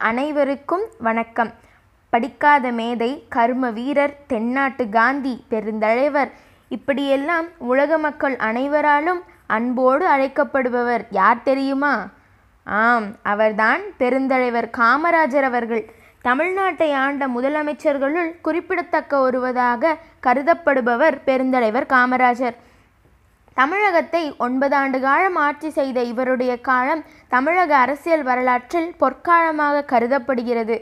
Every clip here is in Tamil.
அனைவருக்கும் வணக்கம். படிக்காத மேதை கர்ம வீரர் தென்னாட்டு காந்தி பெருந்தலைவர். இப்படியெல்லாம் உலக மக்கள் அனைவராலும் அன்போடு அழைக்கப்படுபவர் யார் தெரியுமா? ஆம் அவர்தான் பெருந்தலைவர் காமராஜர் அவர்கள். தமிழ்நாட்டை ஆண்ட முதலமைச்சர்களுள் குறிப்பிடத்தக்க ஒருவதாக கருதப்படுபவர் பெருந்தலைவர் காமராஜர். தமிழகத்தை ஒன்பது ஆண்டு காலம் ஆட்சி செய்த இவருடைய காலம் தமிழக அரசியல் வரலாற்றில் பொற்காலமாக கருதப்படுகிறது.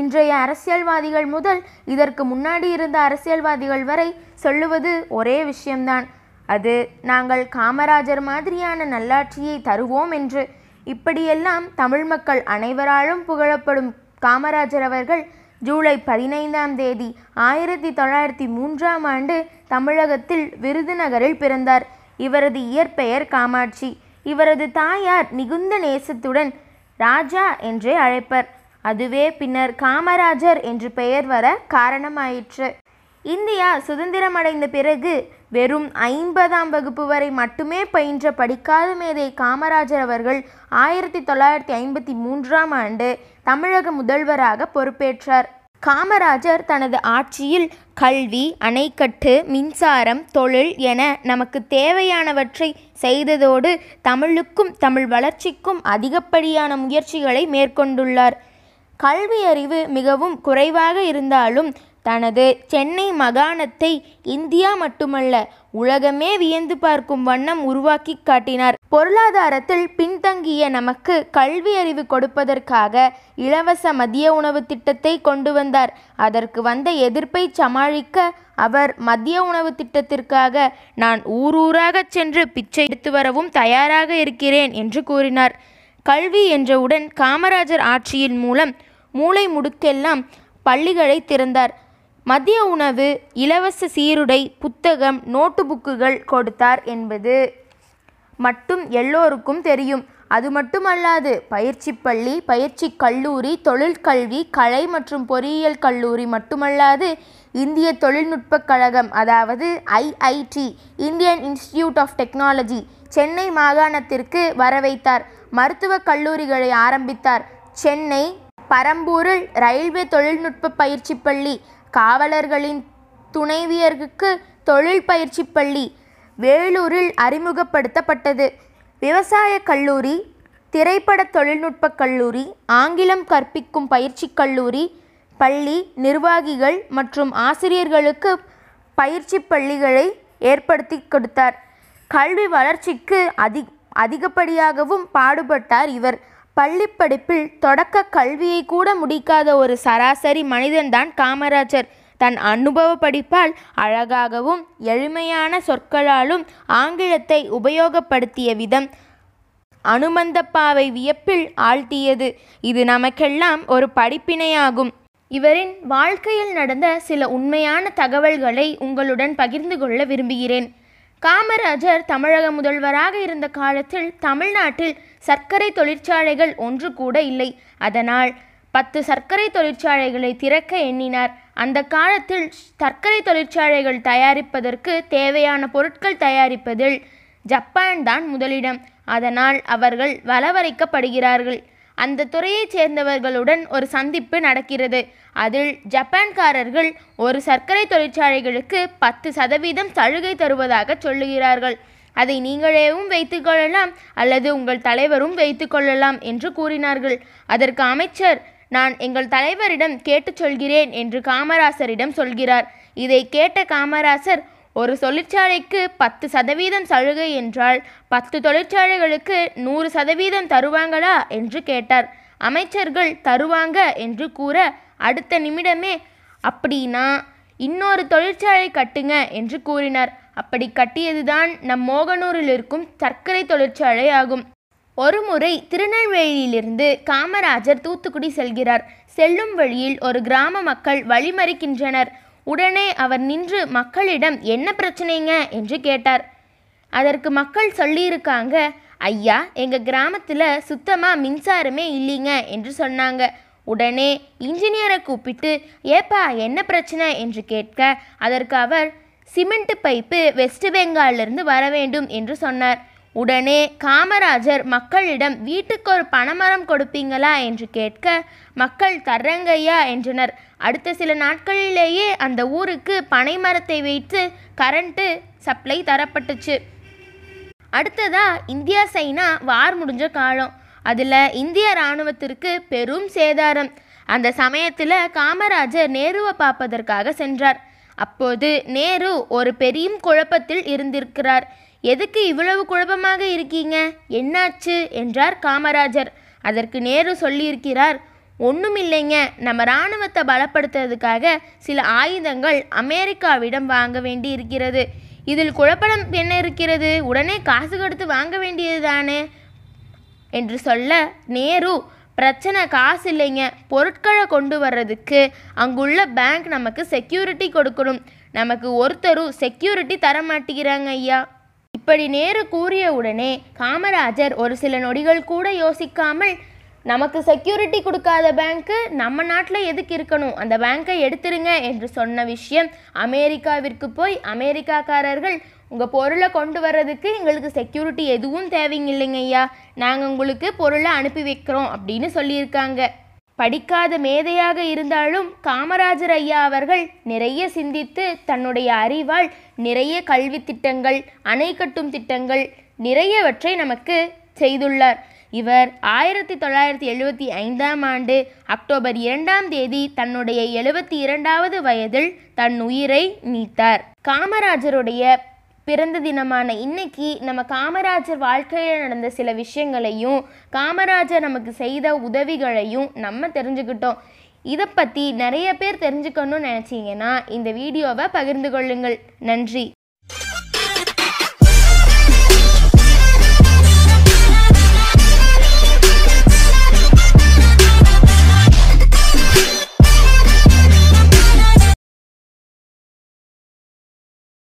இன்றைய அரசியல்வாதிகள் முதல் இதற்கு முன்னாடி இருந்த அரசியல்வாதிகள் வரை சொல்லுவது ஒரே விஷயம்தான். அது நாங்கள் காமராஜர் மாதிரியான நல்லாட்சியை தருவோம் என்று. இப்படியெல்லாம் தமிழ் மக்கள் அனைவராலும் புகழப்படும் காமராஜர் அவர்கள் ஜூலை பதினைந்தாம் தேதி ஆயிரத்தி தொள்ளாயிரத்தி மூன்றாம் ஆண்டு தமிழகத்தில் விருதுநகரில் பிறந்தார். இவரது இயற்பெயர் காமாட்சி. இவரது தாயார் மிகுந்த நேசத்துடன் ராஜா என்றே அழைப்பர். அதுவே பின்னர் காமராஜர் என்று பெயர் வர காரணமாயிற்று. இந்தியா சுதந்திரமடைந்த பிறகு வெறும் ஐம்பதாம் வகுப்பு வரை மட்டுமே பயின்ற படிக்காத மேதை காமராஜர் அவர்கள் ஆயிரத்தி தொள்ளாயிரத்தி ஐம்பத்தி மூன்றாம் ஆண்டு தமிழக முதல்வராக பொறுப்பேற்றார். காமராஜர் தனது ஆட்சியில் கல்வி அணைக்கட்டு மின்சாரம் தொழில் என நமக்கு தேவையானவற்றை செய்ததோடு தமிழுக்கும் தமிழ் வளர்ச்சிக்கும் அதிகப்படியான முயற்சிகளை மேற்கொண்டுள்ளார். கல்வி அறிவு மிகவும் குறைவாக இருந்தாலும் தனது சென்னை மாகாணத்தை இந்தியா மட்டுமல்ல உலகமே வியந்து பார்க்கும் வண்ணம் உருவாக்கி காட்டினார். பொருளாதாரத்தில் பின்தங்கிய நமக்கு கல்வி அறிவு கொடுப்பதற்காக இலவச மதிய உணவு திட்டத்தை கொண்டு வந்தார். அதற்கு வந்த எதிர்ப்பை சமாளிக்க அவர் மதிய உணவு திட்டத்திற்காக நான் ஊரூராக சென்று பிச்சை எடுத்து வரவும் தயாராக இருக்கிறேன் என்று கூறினார். கல்வி என்றவுடன் காமராஜர் ஆட்சியின் மூலம் மூளை முடுக்கெல்லாம் பள்ளிகளை திறந்தார். மதிய உணவு இலவச சீருடை புத்தகம் நோட்டு புக்குகள் கொடுத்தார் என்பது மட்டும் எல்லோருக்கும் தெரியும். அது மட்டுமல்லாது பயிற்சி பள்ளி பயிற்சி கல்லூரி தொழிற்கல்வி கலை மற்றும் பொறியியல் கல்லூரி மட்டுமல்லாது இந்திய தொழில்நுட்பக் கழகம் அதாவது IIT Indian Institute of Technology Chennai மாகாணத்திற்கு வரவைத்தார். மருத்துவக் கல்லூரிகளை ஆரம்பித்தார். சென்னை பரம்பூரில் ரயில்வே தொழில்நுட்ப பயிற்சி பள்ளி காவலர்களின் துணைவியருக்கு தொழில் பயிற்சி பள்ளி வேலூரில் அறிமுகப்படுத்தப்பட்டது. விவசாய கல்லூரி திரைப்பட தொழில்நுட்ப கல்லூரி ஆங்கிலம் கற்பிக்கும் பயிற்சி கல்லூரி பள்ளி நிர்வாகிகள் மற்றும் ஆசிரியர்களுக்கு பயிற்சி பள்ளிகளை ஏற்படுத்தி கொடுத்தார். கல்வி வளர்ச்சிக்கு அதி அதிகப்படியாகவும் பாடுபட்டார் இவர். பள்ளிப்படிப்பில் தொடக்க கல்வியை கூட முடிக்காத ஒரு சராசரி மனிதன்தான் காமராஜர். தன் அனுபவ படிப்பால் அழகாகவும் எளிமையான சொற்களாலும் ஆங்கிலத்தை உபயோகப்படுத்திய விதம் அனுமந்தப்பாவை வியப்பில் ஆழ்த்தியது. இது நமக்கெல்லாம் ஒரு படிப்பினையாகும். இவரின் வாழ்க்கையில் நடந்த சில உண்மையான தகவல்களை உங்களுடன் பகிர்ந்து கொள்ள விரும்புகிறேன். காமராஜர் தமிழக முதல்வராக இருந்த காலத்தில் தமிழ்நாட்டில் சர்க்கரை தொழிற்சாலைகள் ஒன்று கூட இல்லை. அதனால் பத்து சர்க்கரை தொழிற்சாலைகளை திறக்க எண்ணினார். அந்த காலத்தில் சர்க்கரை தொழிற்சாலைகள் தயாரிப்பதற்கு தேவையான பொருட்கள் தயாரிப்பதில் ஜப்பான் தான் முதலிடம். அதனால் அவர்கள் வலவரைக்கப்படுகிறார்கள் அந்த துறையைச் சேர்ந்தவர்களுடன் ஒரு சந்திப்பு நடக்கிறது. அதில் ஜப்பான்காரர்கள் ஒரு சர்க்கரை தொழிற்சாலைகளுக்கு பத்து சதவீதம் சலுகை தருவதாக சொல்லுகிறார்கள். அதை நீங்களேவும் வைத்துக்கொள்ளலாம் அல்லது உங்கள் தலைவரும் வைத்துக்கொள்ளலாம் என்று கூறினார்கள். அதற்கு அமைச்சர் நான் எங்கள் தலைவரிடம் கேட்டுச் சொல்கிறேன் என்று காமராசரிடம் சொல்கிறார். இதை கேட்ட காமராசர் ஒரு தொழிற்சாலைக்கு பத்து சதவீதம் சலுகை என்றால் பத்து தொழிற்சாலைகளுக்கு நூறு சதவீதம் தருவாங்களா? என்று கேட்டார். அமைச்சர்கள் தருவாங்க என்று கூற அடுத்த நிமிடமே அப்படின்னா இன்னொரு தொழிற்சாலை கட்டுங்க என்று கூறினார். அப்படி கட்டியதுதான் நம் மோகனூரில் இருக்கும் சர்க்கரை தொழிற்சாலை ஆகும். ஒருமுறை திருநெல்வேலியிலிருந்து காமராஜர் தூத்துக்குடி செல்கிறார். செல்லும் வழியில் ஒரு கிராம மக்கள் வழிமறிக்கின்றனர். உடனே அவர் நின்று மக்களிடம் என்ன பிரச்சனைங்க? என்று கேட்டார். அதற்கு மக்கள் சொல்லியிருக்காங்க ஐயா எங்கள் கிராமத்தில் சுத்தமாக மின்சாரமே இல்லைங்க என்று சொன்னாங்க. உடனே இன்ஜினியரை கூப்பிட்டு ஏப்பா என்ன பிரச்சனை? என்று கேட்க அதற்கு அவர் சிமெண்ட் பைப்பு வெஸ்ட் பெங்காலிருந்து வர வேண்டும் என்று சொன்னார். உடனே காமராஜர் மக்களிடம் வீட்டுக்கு ஒரு பனைமரம் கொடுப்பீங்களா? என்று கேட்க மக்கள் தர்றங்கய்யா என்றனர். அடுத்த சில நாட்களிலேயே அந்த ஊருக்கு பனைமரத்தை வைத்து கரண்ட்டு சப்ளை தரப்பட்டுச்சு. அடுத்ததா இந்தியா சைனா வார் முடிஞ்ச காலம். அதில் இந்திய இராணுவத்திற்கு பெரும் சேதாரம். அந்த சமயத்தில் காமராஜர் நேருவை பார்ப்பதற்காக சென்றார். அப்போது நேரு ஒரு பெரிய குழப்பத்தில் இருந்திருக்கிறார். எதுக்கு இவ்வளவு குழப்பமாக இருக்கீங்க? என்னாச்சு? என்றார் காமராஜர். அதற்கு நேரு சொல்லியிருக்கிறார் ஒன்றுமில்லைங்க நம்ம இராணுவத்தை பலப்படுத்துறதுக்காக சில ஆயுதங்கள் அமெரிக்காவிடம் வாங்க வேண்டி இருக்கிறது இதில் குழப்பம் என்ன இருக்கிறது? உடனே காசு கொடுத்து வாங்க வேண்டியது தானே என்று சொல்ல நேரு பிரச்சனை காசு இல்லைங்க. பொருட்களை கொண்டு வர்றதுக்கு அங்குள்ள பேங்க் நமக்கு செக்யூரிட்டி கொடுக்கணும். நமக்கு ஒருத்தரும் செக்யூரிட்டி தர மாட்டேங்கிறாங்க ஐயா. இப்படி நேரு கூறிய உடனே காமராஜர் ஒரு சில நொடிகள் கூட யோசிக்காமல் நமக்கு செக்யூரிட்டி கொடுக்காத பேங்க்கு நம்ம நாட்டில் எதுக்கு இருக்கணும்? அந்த பேங்க்கை எடுத்துருங்க என்று சொன்ன விஷயம் அமெரிக்காவிற்கு போய் அமெரிக்காக்காரர்கள் உங்கள் பொருளை கொண்டு வர்றதுக்கு எங்களுக்கு செக்யூரிட்டி எதுவும் தேவைங்க இல்லைங்க ஐயா. நாங்கள் உங்களுக்கு பொருளை அனுப்பி வைக்கிறோம் அப்படின்னு சொல்லியிருக்காங்க. படிக்காத மேதையாக இருந்தாலும் காமராஜர் ஐயா அவர்கள் நிறைய சிந்தித்து தன்னுடைய அறிவால் நிறைய கல்வி திட்டங்கள் அணை கட்டும் திட்டங்கள் நிறையவற்றை நமக்கு செய்துள்ளார். இவர் ஆயிரத்தி தொள்ளாயிரத்தி எழுபத்தி ஐந்தாம் ஆண்டு அக்டோபர் இரண்டாம் தேதி தன்னுடைய எழுபத்தி இரண்டாவது வயதில் தன் உயிரை நீத்தார். காமராஜருடைய பிறந்த தினமான இன்னைக்கு நம்ம காமராஜர் வாழ்க்கையில் நடந்த சில விஷயங்களையும் காமராஜர் நமக்கு செய்த உதவிகளையும் நம்ம தெரிஞ்சுக்கிட்டோம். இதை பற்றி நிறைய பேர் தெரிஞ்சுக்கணும்னு நினச்சிங்கன்னா இந்த வீடியோவை பகிர்ந்து கொள்ளுங்கள். நன்றி.